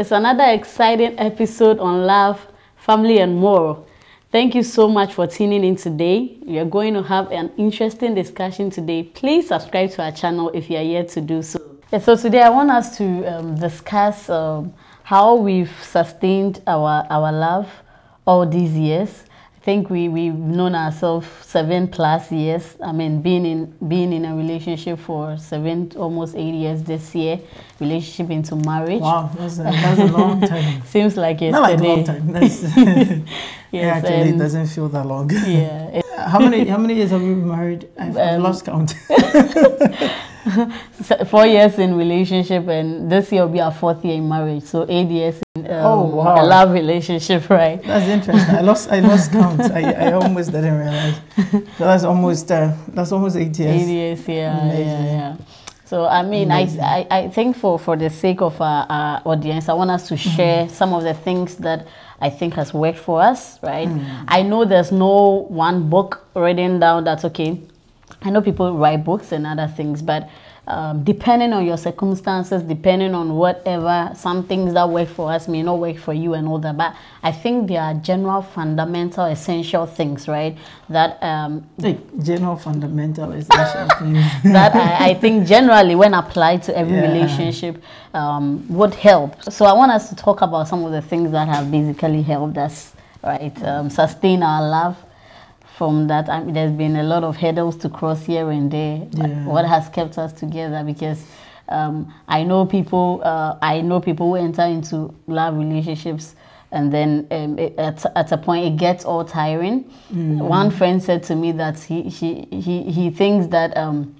It's another exciting episode on love, family, and more. Thank you so much for tuning in today. We are going to have an interesting discussion today. Please subscribe to our channel if you are yet to do so. Yeah, so today I want us to um, discuss um, how we've sustained our, our love all these years. I think we, we've known ourselves seven plus years. I mean, being in being in a relationship for seven, almost eight years this year. Relationship into marriage. Wow, that's a, that's a long time. Seems like yesterday. Not like a long time. That's, Yes, actually, it um, doesn't feel that long. Yeah. how many how many years have you been married? I've, I've Um, lost count. Four years in relationship and this year will be our fourth year in marriage so eight years in um, Oh, wow. a love relationship right That's interesting. I lost I lost count. I, I almost didn't realize. So that's almost uh, that's almost eight years. eight years yeah yeah Amazing. yeah so i mean I, I i think for for the sake of our, our audience i want us to Mm-hmm. share some of the things that i think has worked for us right Mm. i know there's no one book written down that's okay I know people write books and other things, but um, depending on your circumstances, depending on whatever, some things that work for us may not work for you and all that. But I think there are general, fundamental, essential things, right? That um, Hey, general fundamental essential things. that I, I think generally, when applied to every Yeah. relationship, um, would help. So I want us to talk about some of the things that have basically helped us, right, um, sustain our love. From that, I mean, there's been a lot of hurdles to cross here and there. Yeah. What has kept us together? Because um, I know people. Uh, I know people who enter into love relationships, and then um, it, at, at a point it gets all tiring. One friend said to me that he he he, he thinks that. Um,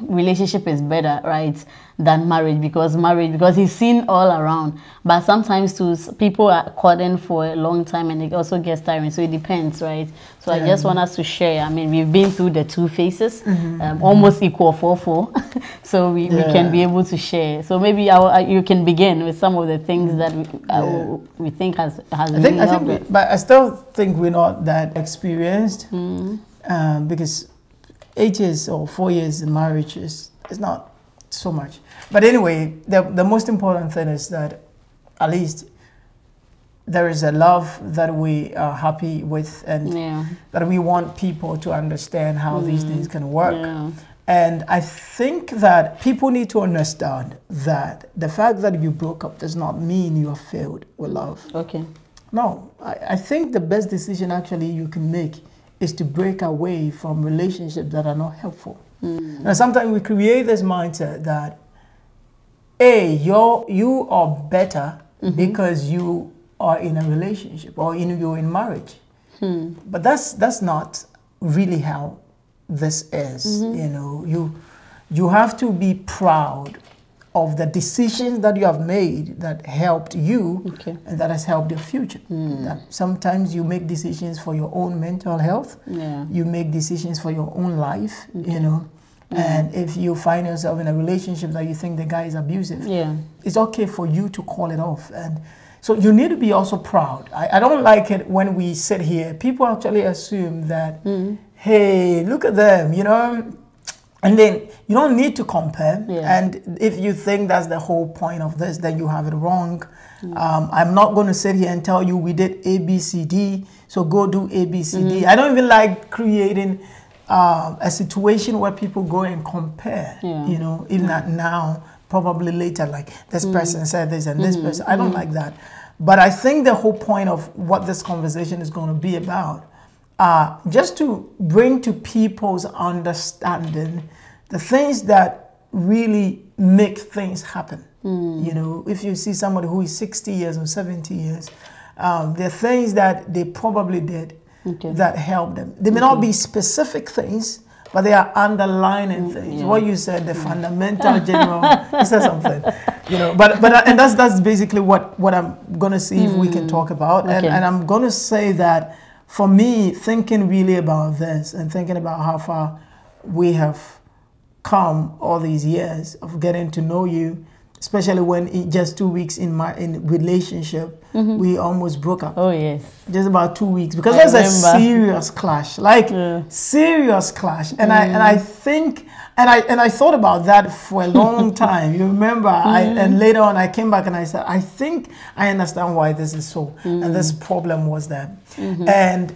relationship is better right than marriage because marriage because he's seen all around. But sometimes too people are courting for a long time and it also gets tiring. So it depends right? So i just want us to share. I mean we've been through the two phases um, almost equal four four. So we, we can be able to share. So maybe I, you can begin with some of the things that we, uh, Yeah. we think has has I think, I think, we, but I still think we're not that experienced Mm. um, because eight years or four years in marriage is, is not so much. But anyway, the, the most important thing is that at least there is a love that we are happy with and yeah that we want people to understand how these things can work. Mm. yeah And I think that people need to understand that the fact that you broke up does not mean you have failed with love. okay No, I, I think the best decision actually you can make is to break away from relationships that are not helpful. Hmm. And sometimes we create this mindset that, A, you're, you are better mm-hmm. because you are in a relationship or in, you're in marriage. Hmm. But that's, that's not really how this is. Mm-hmm. You know, you, you have to be proud of the decisions that you have made that helped you Okay. and that has helped your future. Hmm. That sometimes you make decisions for your own mental health. yeah You make decisions for your own life, you know. And if you find yourself in a relationship that you think the guy is abusive, yeah it's okay for you to call it off. And so you need to be also proud. I, I don't like it when we sit here. People actually assume that, hmm. hey, look at them, you know. And then you don't need to compare. Yeah. And if you think that's the whole point of this, then you have it wrong. Um, I'm not going to sit here and tell you we did A, B, C, D, so go do A, B, C, D. I don't even like creating um, a situation where people go and compare. Yeah. You know, even at now, probably later, like this person said this and this person. I don't like that. But I think the whole point of what this conversation is going to be about, uh, just to bring to people's understanding the things that really make things happen. You know, if you see somebody who is 60 years or 70 years, um, there are things that they probably did Okay. that helped them. They may not be specific things, but they are underlining things. yeah. What you said, the fundamental general, you said something, you know. But but and that's that's basically what what I'm gonna see if we can talk about, and and I'm gonna say that for me, thinking really about this and thinking about how far we have come all these years of getting to know you, especially when it, just two weeks in my in relationship, mm-hmm. we almost broke up. Oh yes. Just about two weeks because there's a serious clash, like Yeah. serious clash, and I and mm. I think. And I and I thought about that for a long time. You remember? I, mm-hmm. and later on, I came back and I said, I think I understand why this is so, and this mm. problem was that. Mm-hmm. And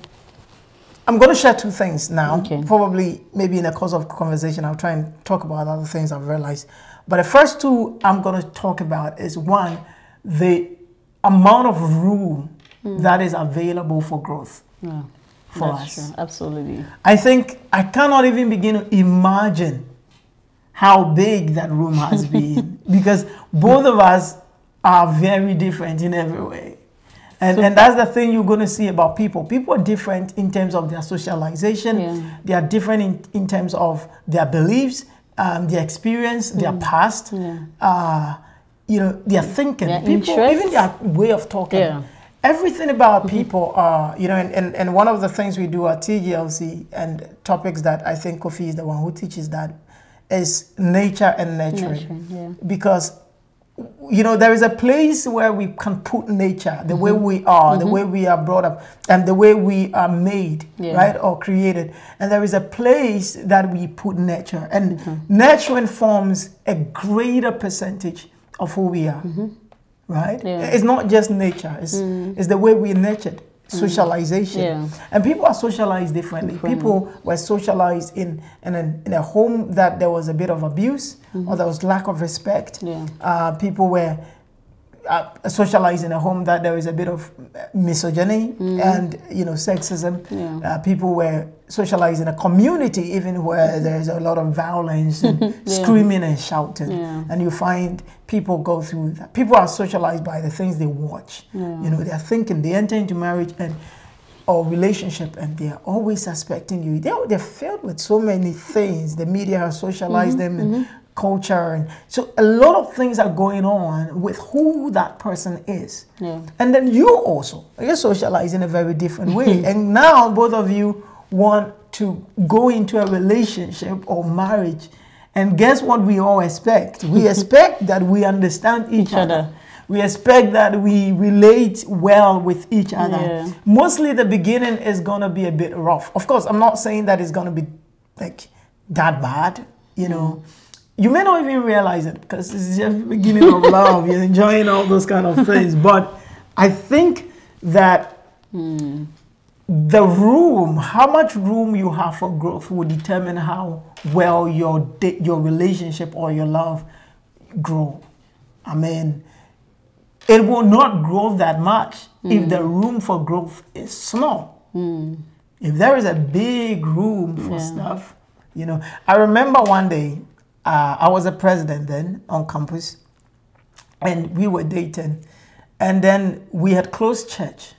I'm going to share two things now. Okay. Probably, maybe in the course of conversation, I'll try and talk about other things I've realized. But the first two I'm going to talk about is one, the amount of room mm. that is available for growth Yeah. For That's us. true. Absolutely. I think I cannot even begin to imagine how big that room has been because both of us are very different in every way. And, and that's the thing you're going to see about people. People are different in terms of their socialization. Yeah. They are different in, in terms of their beliefs, um, their experience, their past, Yeah. uh, you know, their thinking. Their people, interests. even their way of talking. Yeah. Everything about people are, you know, and, and, and one of the things we do at TGLC and topics that I think Kofi is the one who teaches that is nature and nurturing. Yeah. Because, you know, there is a place where we can put nature, the way Mm-hmm. we are, the way we are brought up, and the way we are made, Yeah. right, or created. And there is a place that we put nature. And Mm-hmm. nurturing forms a greater percentage of who we are right? Mm-hmm. Yeah. Mm. It's not just nature, it's, it's the way we nurtured socialization. Yeah. And people are socialized differently. People were socialized in, in, a, in a home that there was a bit of abuse or there was lack of respect. Mm-hmm. Yeah. Uh, people were uh, socialized in a home that there was a bit of misogyny and you know sexism. Mm-hmm. Yeah. Uh, people were socialized in a community even where there's a lot of violence and screaming and shouting. Yeah. And you find people go through that. People are socialized by the things they watch. Yeah. You know, they're thinking, they enter into marriage and or relationship and they're always suspecting you. They're, they're filled with so many things. The media has socialized mm-hmm. them and mm-hmm. culture. And so a lot of things are going on with who that person is. Yeah. And then you also, you're socialized in a very different way. and now both of you want to go into a relationship or marriage. And guess what we all expect? We expect that we understand each, Each other. other. We expect that we relate well with each other. Yeah. Mostly the beginning is going to be a bit rough. Of course, I'm not saying that it's going to be like that bad, you know. Mm. You may not even realize it because it's just the beginning of love. You're enjoying all those kind of things. But I think that hmm. The room, how much room you have for growth will determine how well your your relationship or your love grow. I mean, it will not grow that much if the room for growth is small. If there is a big room for Yeah. stuff, you know. I remember one day, uh, I was a president then on campus, and we were dating, and then we had closed church,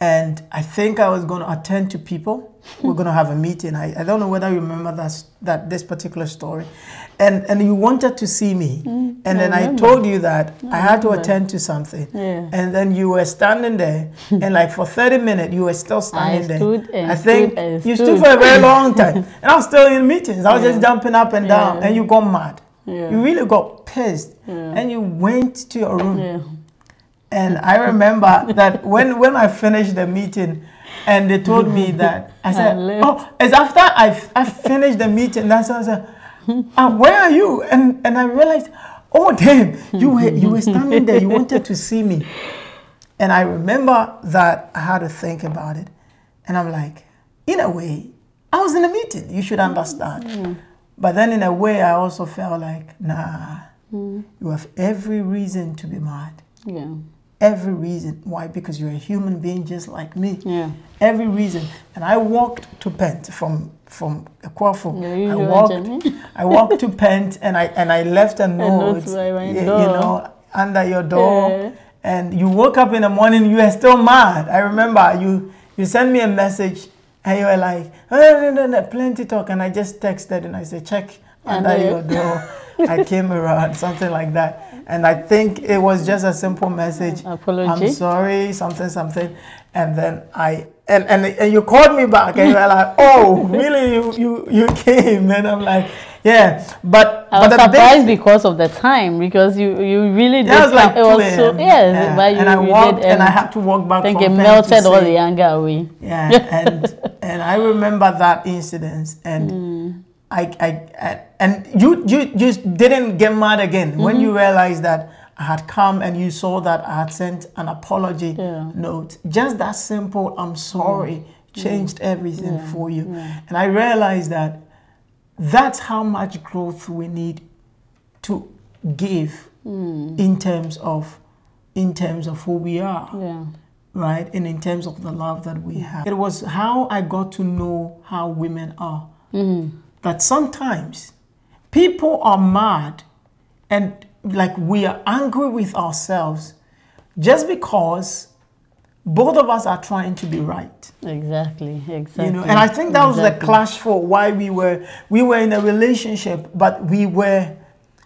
and I think I was going to attend to people. We're going to have a meeting. I, I don't know whether you remember that that this particular story, and and you wanted to see me, mm, and then I told you that I had to attend to something, Yeah. and then you were standing there, and like for thirty minutes you were still standing there. stood and I think stood and you stood. stood for a very long time, and I was still in meetings. I was just Yeah. jumping up and down, Yeah. and you got mad. You really got pissed, and you went to your room. And I remember that when, when I finished the meeting and they told me that, I said, left. Oh, it's after I, I finished the meeting. That's when I said, ah, Where are you? And, and I realized, Oh, damn, you were, you were standing there. You wanted to see me. And I remember that I had to think about it. And I'm like, In a way, I was in a meeting. You should understand. But then, in a way, I also felt like, Nah, you have every reason to be mad Yeah. Every reason. Why? Because you're a human being just like me. Yeah. Every reason. And I walked to Pent from from Akuafo. Your I walked. I walked to Pent and I and I left a note note, by my y- you know, under your door. Yeah. And you woke up in the morning, you were still mad. I remember you you sent me a message and you were like, oh, no, no, no, plenty talk. And I just texted and I said, check Under your door. I came around, something like that. And I think it was just a simple message. Apology. I'm sorry, something, something. And then I and, and and you called me back and you were like, oh, really? You you you came? And I'm like, yeah, but I but was the surprised big, because of the time because you you really did. yeah, it was like it was so yes, yeah. but you, and I walked did, and I had to walk back. I think it melted all the anger away. Yeah, and and I remember that incident, and Mm. I, I I and you you you didn't get mad again when Mm-hmm. you realized that I had come and you saw that I had sent an apology Yeah. note. Just that simple, I'm sorry, mm-hmm. changed mm-hmm. everything for you, and I realized that that's how much growth we need to give mm. in terms of in terms of who we are Yeah. right? And in terms of the love that we mm. have. It was how I got to know how women are. Mm-hmm. That sometimes people are mad and like we are angry with ourselves just because both of us are trying to be right. Exactly. Exactly. You know, and I think that was the clash for why we were we were in a relationship, but we were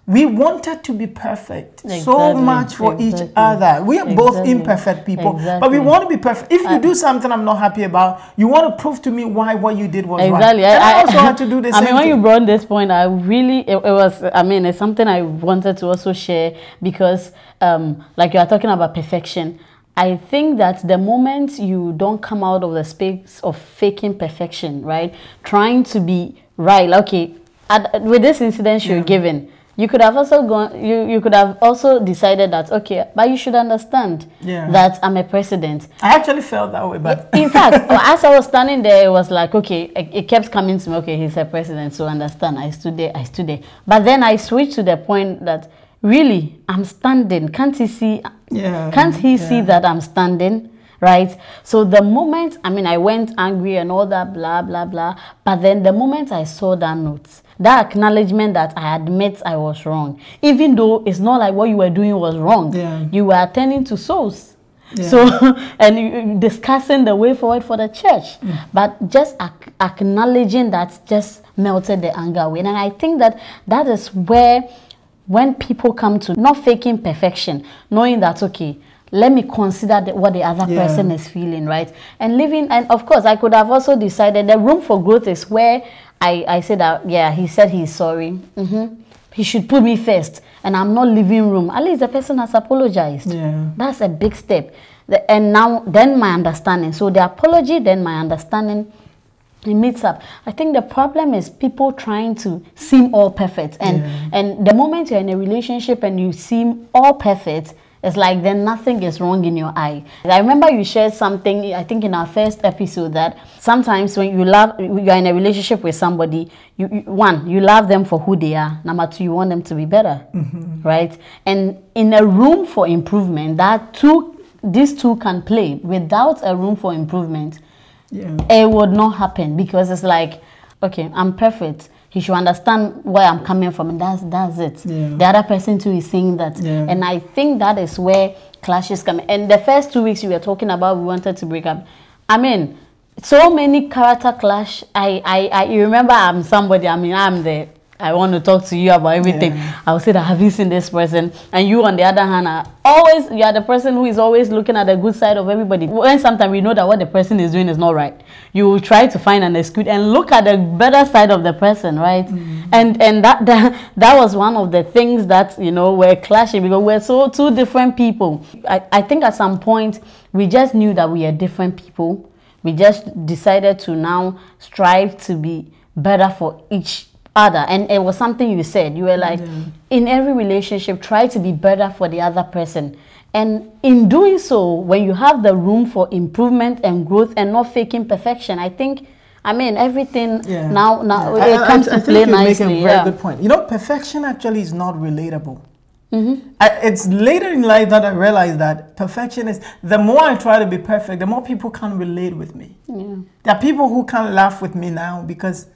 we wanted to be perfect so much for each other. We are both Exactly, imperfect people, but we want to be perfect. If you do something I'm not happy about, you want to prove to me why what you did was Exactly. right. And I, also had to do the I mean, when you brought this point, I really, it, it was, I mean, it's something I wanted to also share because, um, like you are talking about perfection, I think that the moment you don't come out of the space of faking perfection, right, trying to be right, like, okay, at, with this incident you're given, you could have also gone, you, you could have also decided that, okay, but you should understand Yeah. that I'm a president. I actually felt that way, but In fact, as I was standing there, it was like, okay, it it kept coming to me, okay, he's a president, so understand. I stood there, I stood there. But then I switched to the point that really, I'm standing. Can't he see? Yeah, Can't he see that I'm standing? Right? So the moment, I mean, I went angry and all that, blah, blah, blah. But then the moment I saw that note, that acknowledgement that I admit I was wrong, even though it's not like what you were doing was wrong, Yeah. you were attending to souls. Yeah. So, and discussing the way forward for the church, mm. but just ac- acknowledging that just melted the anger away. And I think that that is where, when people come to not faking perfection, knowing that, okay, let me consider the, what the other Yeah. person is feeling, right? And living, and of course, I could have also decided the room for growth is where I, I said that, yeah, he said he's sorry. hmm He should put me first, and I'm not leaving room. At least the person has apologized. Yeah. That's a big step. The- and now, then my understanding. So the apology, then my understanding, it meets up. I think the problem is people trying to seem all perfect, and Yeah. and the moment you're in a relationship and you seem all perfect, it's like then nothing is wrong in your eye. I remember you shared something. I think in our first episode that sometimes when you love, you're in a relationship with somebody. You, you one, you love them for who they are. Number two, you want them to be better, mm-hmm. right? And in a room for improvement, that two, these two can play. Without a room for improvement, yeah. it would not happen because it's like, okay, I'm perfect. He should understand where I'm coming from, and that's that's it. Yeah. The other person too is saying that, Yeah. and I think that is where clashes come. And the first two weeks you were talking about, we wanted to break up. I mean, so many character clash. I I, I you remember I'm somebody. I mean, I'm the. I want to talk to you about everything. Yeah. I'll say that have you seen this person? And you on the other hand are always you are the person who is always looking at the good side of everybody. When sometimes we know that what the person is doing is not right, you will try to find an excuse and look at the better side of the person, right? Mm. And and that, that that was one of the things that you know were clashing because we're so two different people. I, I think at some point we just knew that we are different people. We just decided to now strive to be better for each other and it was something you said you were like in every relationship try to be better for the other person and in doing so when you have the room for improvement and growth and not faking perfection i think i mean everything Yeah. now now Yeah. it I- I- comes I to think play you make nicely a very yeah. good point. You know, perfection actually is not relatable. Mm-hmm. I, it's later in life that I realized that perfection is. The more I try to be perfect, the more people can relate with me. Yeah. There are people who can't laugh with me now because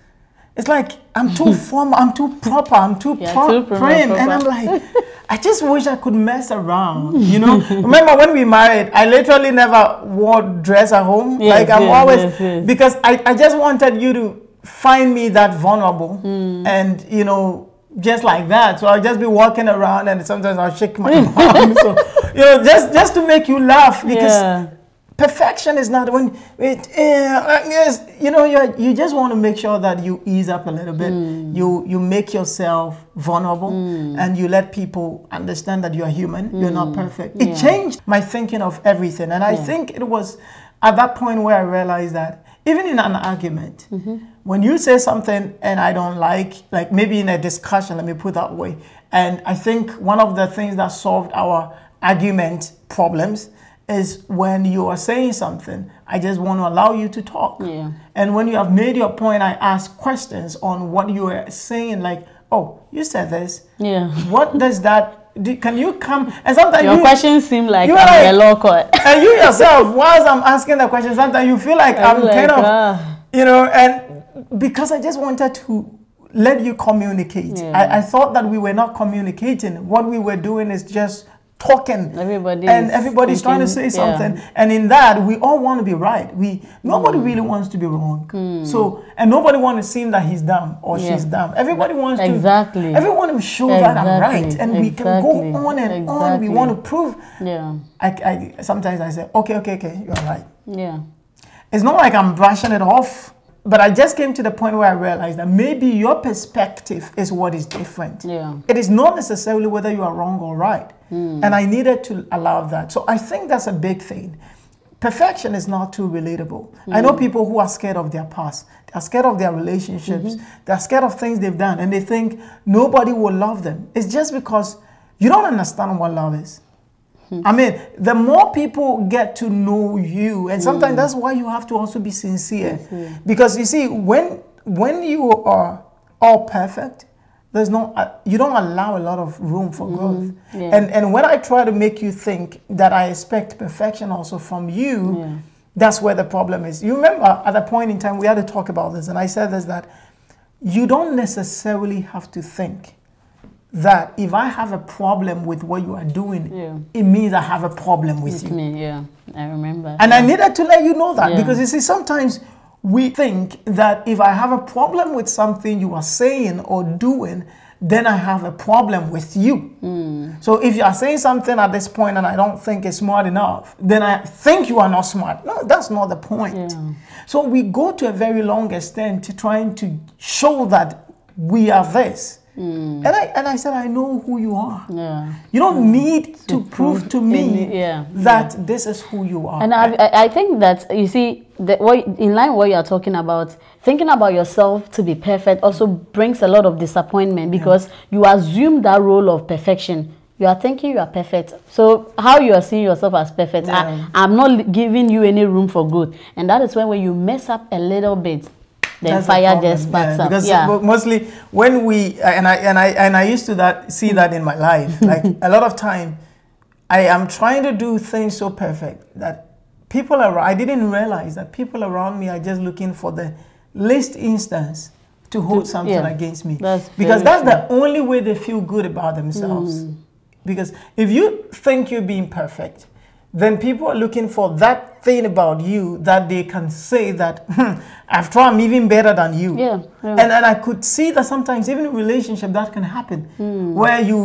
it's like I'm too formal, I'm too proper, I'm too, Yeah, pro- too prim- and I'm like, I just wish I could mess around. You know, remember when we married? I literally never wore dress at home. Yes, like I'm yes, always yes, because I, I just wanted you to find me that vulnerable Hmm. and you know just like that so i'll just be walking around and sometimes i'll shake my arm so you know just just to make you laugh because yeah perfection is not when it uh, you know you you just want to make sure that you ease up a little bit Mm. you you make yourself vulnerable and you let people understand that you're human you're not perfect it Mm. Changed my thinking of everything and i Yeah. think it was at that point where i realized that even in an argument Mm-hmm. when you say something and i don't like like maybe in a discussion let me put that way and i think one of the things that solved our argument problems is when you are saying something, I just want to allow you to talk. Yeah. And when you have made your point, I ask questions on what you are saying, like, oh, you said this. Yeah. What does that do? Can you come? And sometimes Your you, questions seem like you I'm are in a like- law court. and you yourself, whilst I'm asking the question, sometimes you feel like I'm like, kind of, ah. you know, and because I just wanted to let you communicate. Yeah. I, I thought that we were not communicating. What we were doing is just talking. Everybody and everybody's trying to say thinking- yeah. something. And in that, we all want to be right. We nobody really wants to be wrong. So and nobody wants to seem that he's dumb or Yeah. she's dumb. Everybody wants to Exactly. Everyone will show that I'm right, Exactly. and we can go on and on. We want to prove. Yeah. I, I sometimes I say, okay, okay, okay, you're right. Yeah. It's not like I'm brushing it off, but I just came to the point where I realized that maybe your perspective is what is different. Yeah. It is not necessarily whether you are wrong or right. Hmm. And I needed to allow that. So I think that's a big thing. Perfection is not too relatable. I know hmm. people who are scared of their past. They're scared of their relationships. Mm-hmm. They're scared of things they've done and they think nobody will love them. It's just because you don't understand what love is. I mean, the more people get to know you, and sometimes that's why you have to also be sincere. Because you see, when when you are all perfect, there's no uh, you don't allow a lot of room for growth. Yeah. And and when I try to make you think that I expect perfection also from you, Yeah. that's where the problem is. You remember at a point in time we had to talk about this, and I said this that you don't necessarily have to think that if I have a problem with what you are doing, Yeah. it means I have a problem with With you. me, yeah. I remember. And I needed to let you know that Yeah. because you see, sometimes we think that if I have a problem with something you are saying or doing, then I have a problem with you. Hmm. So if you are saying something at this point and I don't think it's smart enough, then I think you are not smart. No, that's not the point. Yeah. So we go to a very long extent to trying to show that we are this. Mm. And I and I said, I know who you are. Yeah. You don't mm. need to, prove, prove to me any- yeah, that this is who you are. And I, I- think that you see, the, what, in line with what you are talking about, thinking about yourself to be perfect also brings a lot of disappointment because you assume that role of perfection. You are thinking you are perfect. So how you are seeing yourself as perfect, Yeah. I, I'm not giving you any room for growth, and that is when when you mess up a little bit, then That's fire just sparks yeah, up. Because yeah. mostly when we and I and I and I used to that see that in my life. Like a lot of time, I am trying to do things so perfect that people around. I didn't realize that people around me are just looking for the least instance to hold something yeah, against me. that's because that's the only way they feel good about themselves. Mm. Because if you think you're being perfect, then people are looking for that thing about you that they can say that "Hmm, after all, I'm even better than you. Yeah, yeah. And and I could see that sometimes even in relationship that can happen Hmm. where you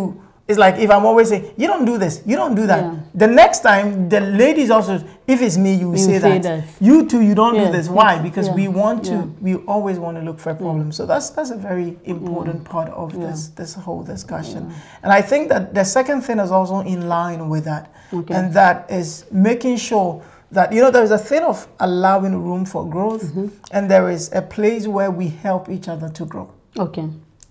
it's like if I'm always saying you don't do this, you don't do that. Yeah. The next time the ladies also if it's me you will You say, say that. that. You too you don't Yeah, do this. Why? Because yeah, we want to we always want to look for a problem. So that's that's a very important part of this this whole discussion. And I think that the second thing is also in line with that, Okay. and that is making sure that you know there is a thing of allowing room for growth, Mm-hmm. and there is a place where we help each other to grow. okay.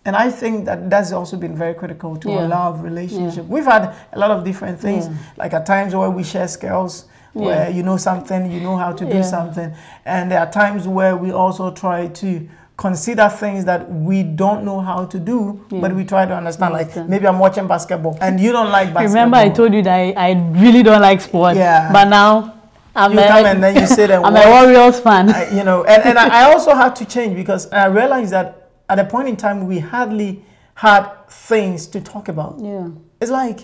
And I think that that's also been very critical to Yeah. a love of relationship. We've had a lot of different things, Yeah. like at times where we share skills, where you know something, you know how to do something, and there are times where we also try to consider things that we don't know how to do, but we try to understand. Like maybe I'm watching basketball, and you don't like basketball. Remember, I told you that I, I really don't like sports. Yeah. But now I'm you a, come and then you sit and I'm a Warriors fan. I- you know, and, and I I also had to change because I realized that at a point in time we hardly had things to talk about. yeah. It's like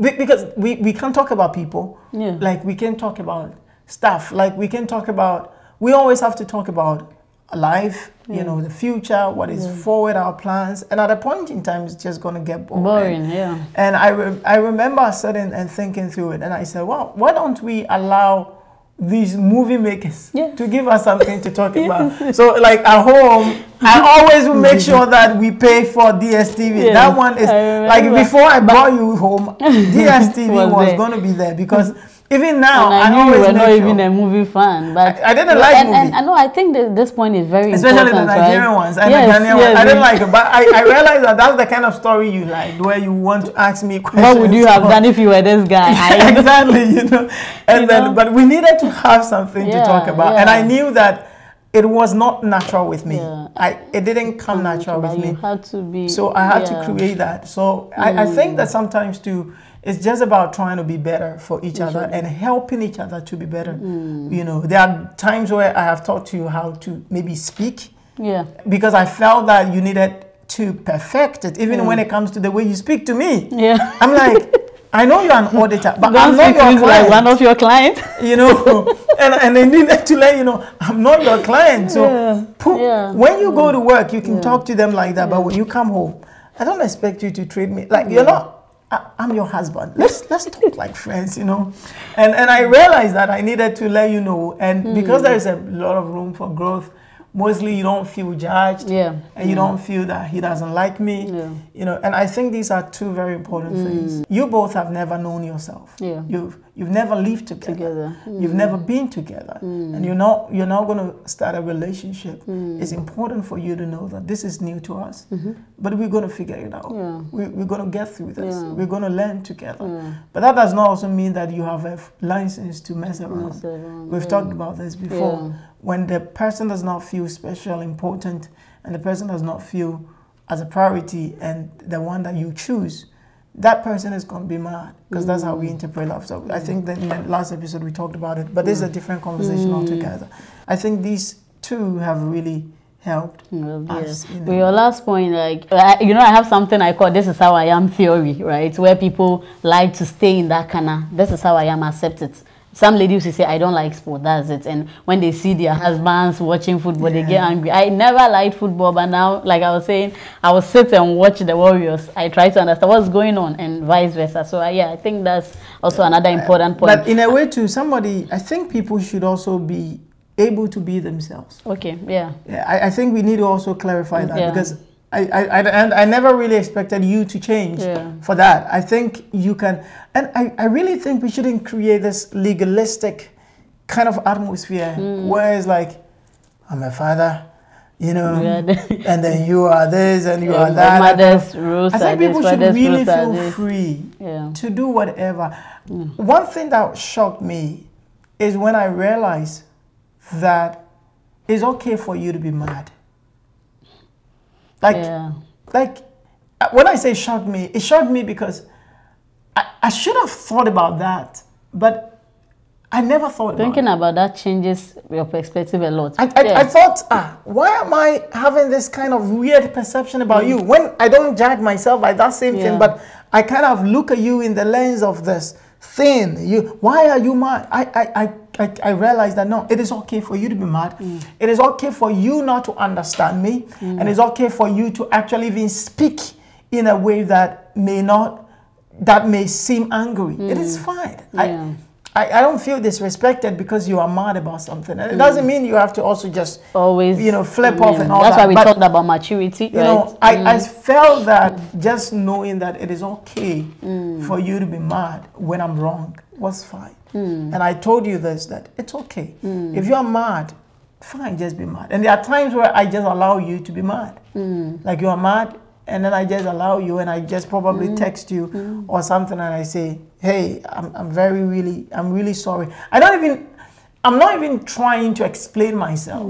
because we, we can't talk about people. Yeah. Like we can talk about stuff. Like we can talk about we always have to talk about life, you know, the future, what is forward, our plans. And at a point in time it's just gonna get boring. Boring, yeah. And I, re- I remember sitting and thinking through it, and I said, well, why don't we allow these movie makers Yes. to give us something to talk about. So, like at home, I always will make sure that we pay for DSTV. Yes, that one is like before I brought you home, DSTV Was was, going to be there because even now and I, I, knew you always were not sure, even a movie fan, but I- I didn't like and, movie. And I know I think that this point is very especially the Nigerian right? ones and yes, the Ghanaian yes, ones. I didn't like it, but I, I realized that that's the kind of story you like, where you want to ask me questions. What would you have done if you were this guy? Exactly, you know. And You then, know? but we needed to have something to talk about, and. I knew that it was not natural with me. Yeah. I it didn't come natural with you me, had to be. so I had yeah. Mm. to create that. So I, I think that sometimes too, it's just about trying to be better for each other and helping each other to be better. Mm. You know, there are times where I have taught you how to maybe speak Yeah. because I felt that you needed to perfect it, even when it comes to the way you speak to me. Yeah. I'm like, I know you're an auditor, but Don't I'm not your me like client. one of your clients. you know, and, and I needed to let you know, I'm not your client. So Yeah, put, yeah, when you go to work, you can talk to them like that, but when you come home, I don't expect you to treat me like you're not. I, I'm your husband. Let's let's talk like friends, you know. And and I realized that I needed to let you know, and hmm. because Hmm. there is a lot of room for growth, mostly you don't feel judged Yeah. and you hmm. don't feel that he doesn't like me Yeah. you know and i think these are two very important hmm. things you both have never known yourself Yeah. you've you've never lived together, Together. you've mm. never been together. And mm. you're not you're not going to start a relationship. Mm. It's important for you to know that this is new to us mm-hmm. but we're going to figure it out. Yeah. we, we're going to get through this. Yeah. we're going to learn together. Yeah. but that does not also mean that you have a license to mess around. Mess around, we've talked about this before. When the person does not feel special, important, and the person does not feel as a priority and the one that you choose, that person is going to be mad because that's how we mm. interpret love. So I think that in the last episode we talked about it, but this is a mm. different conversation mm. altogether. I think these two have really helped Well, us. yeah. in With a- your last point, like I, you know, I have something I call "this is how I am" theory, right? Where people like to stay in that kind of "this is how I am" accept it. Some ladies will say, "I don't like sport," that's it. And when they see their husbands watching football, they get angry. I never liked football, but now, like I was saying, I will sit and watch the Warriors. I try to understand what's going on, and vice versa. So uh, yeah, I think that's also another important point. But in a way, too, somebody, I think people should also be able to be themselves. okay, yeah, Yeah, I, I think we need to also clarify that Yeah. because I, I, and I never really expected you to change Yeah. for that. I think you can, and I, I really think we shouldn't create this legalistic kind of atmosphere Mm. where it's like, I'm a father, you know, and then you are this and you Yeah, are that. mothers' rules I think this, people should really feel free yeah, to do whatever. One thing that shocked me is when I realized that it's okay for you to be mad. Like, yeah. like uh, when I say shocked me, it shocked me because I, I should have thought about that, but I never thought about it. Thinking about that changes your perspective a lot. I, I, Yeah. I thought, ah, why am I having this kind of weird perception about you when I don't judge myself by that same Mm. Yeah. thing, but I kind of look at you in the lens of this thing. You, why are you mad? I, I, I, I, I realized that no, it is okay for you to be mad. Mm. It is okay for you not to understand me, and it's okay for you to actually even speak in a way that may not, that may seem angry. It is fine. Mm. Yeah. I, I, don't feel disrespected because you are mad about something. And it doesn't mean you have to also just always you know, flip off and all that's that. why we But, talked about maturity you right know, I, I felt that just knowing that it is okay Mm. for you to be mad when I'm wrong was fine. Mm. And I told you this that it's okay. If you're mad, fine, just be mad. And there are times where I just allow you to be mad. Mm. Like you are mad, and then I just allow you, and I just probably Mm. text you or something, and I say, "Hey, I'm, I'm very really, I'm really sorry." I don't even, I'm not even trying to explain myself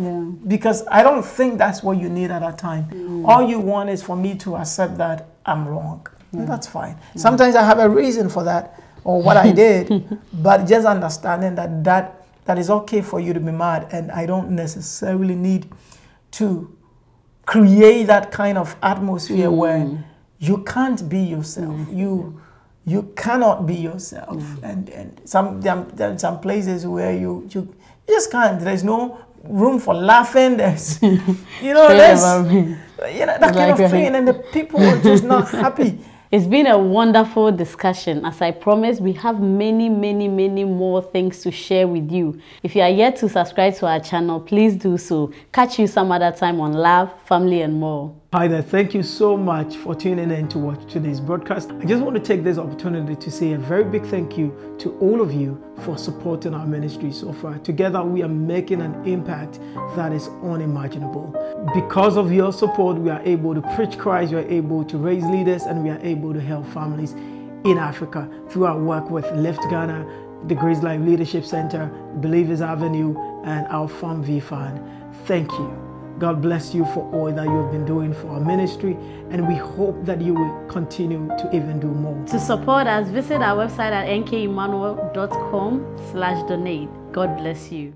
because I don't think that's what you need at that time. Mm. All you want is for me to accept that I'm wrong. And That's fine. Sometimes I have a reason for that or what I did, but just understanding that that that is okay for you to be mad, and I don't necessarily need to create that kind of atmosphere where you can't be yourself. You you cannot be yourself, and and some there, some places where you you you just can't. There's no room for laughing. There's you know there's you know that kind Like, of thing, and the people are just not happy. It's been a wonderful discussion. As I promised, we have many, many, many more things to share with you. If you are yet to subscribe to our channel, please do so. Catch you some other time on Love, Family, and more. Hi there, thank you so much for tuning in to watch today's broadcast. I just want to take this opportunity to say a very big thank you to all of you for supporting our ministry so far. Together, we are making an impact that is unimaginable. Because of your support, we are able to preach Christ, we are able to raise leaders, and we are able to help families in Africa through our work with Lift Ghana, the Grace Life Leadership Center, Believers Avenue, and our Farm V Fund. Thank you. God bless you for all that you have been doing for our ministry, and we hope that you will continue to even do more. To support us, visit our website at nkemmanuel.com slash donate. God bless you.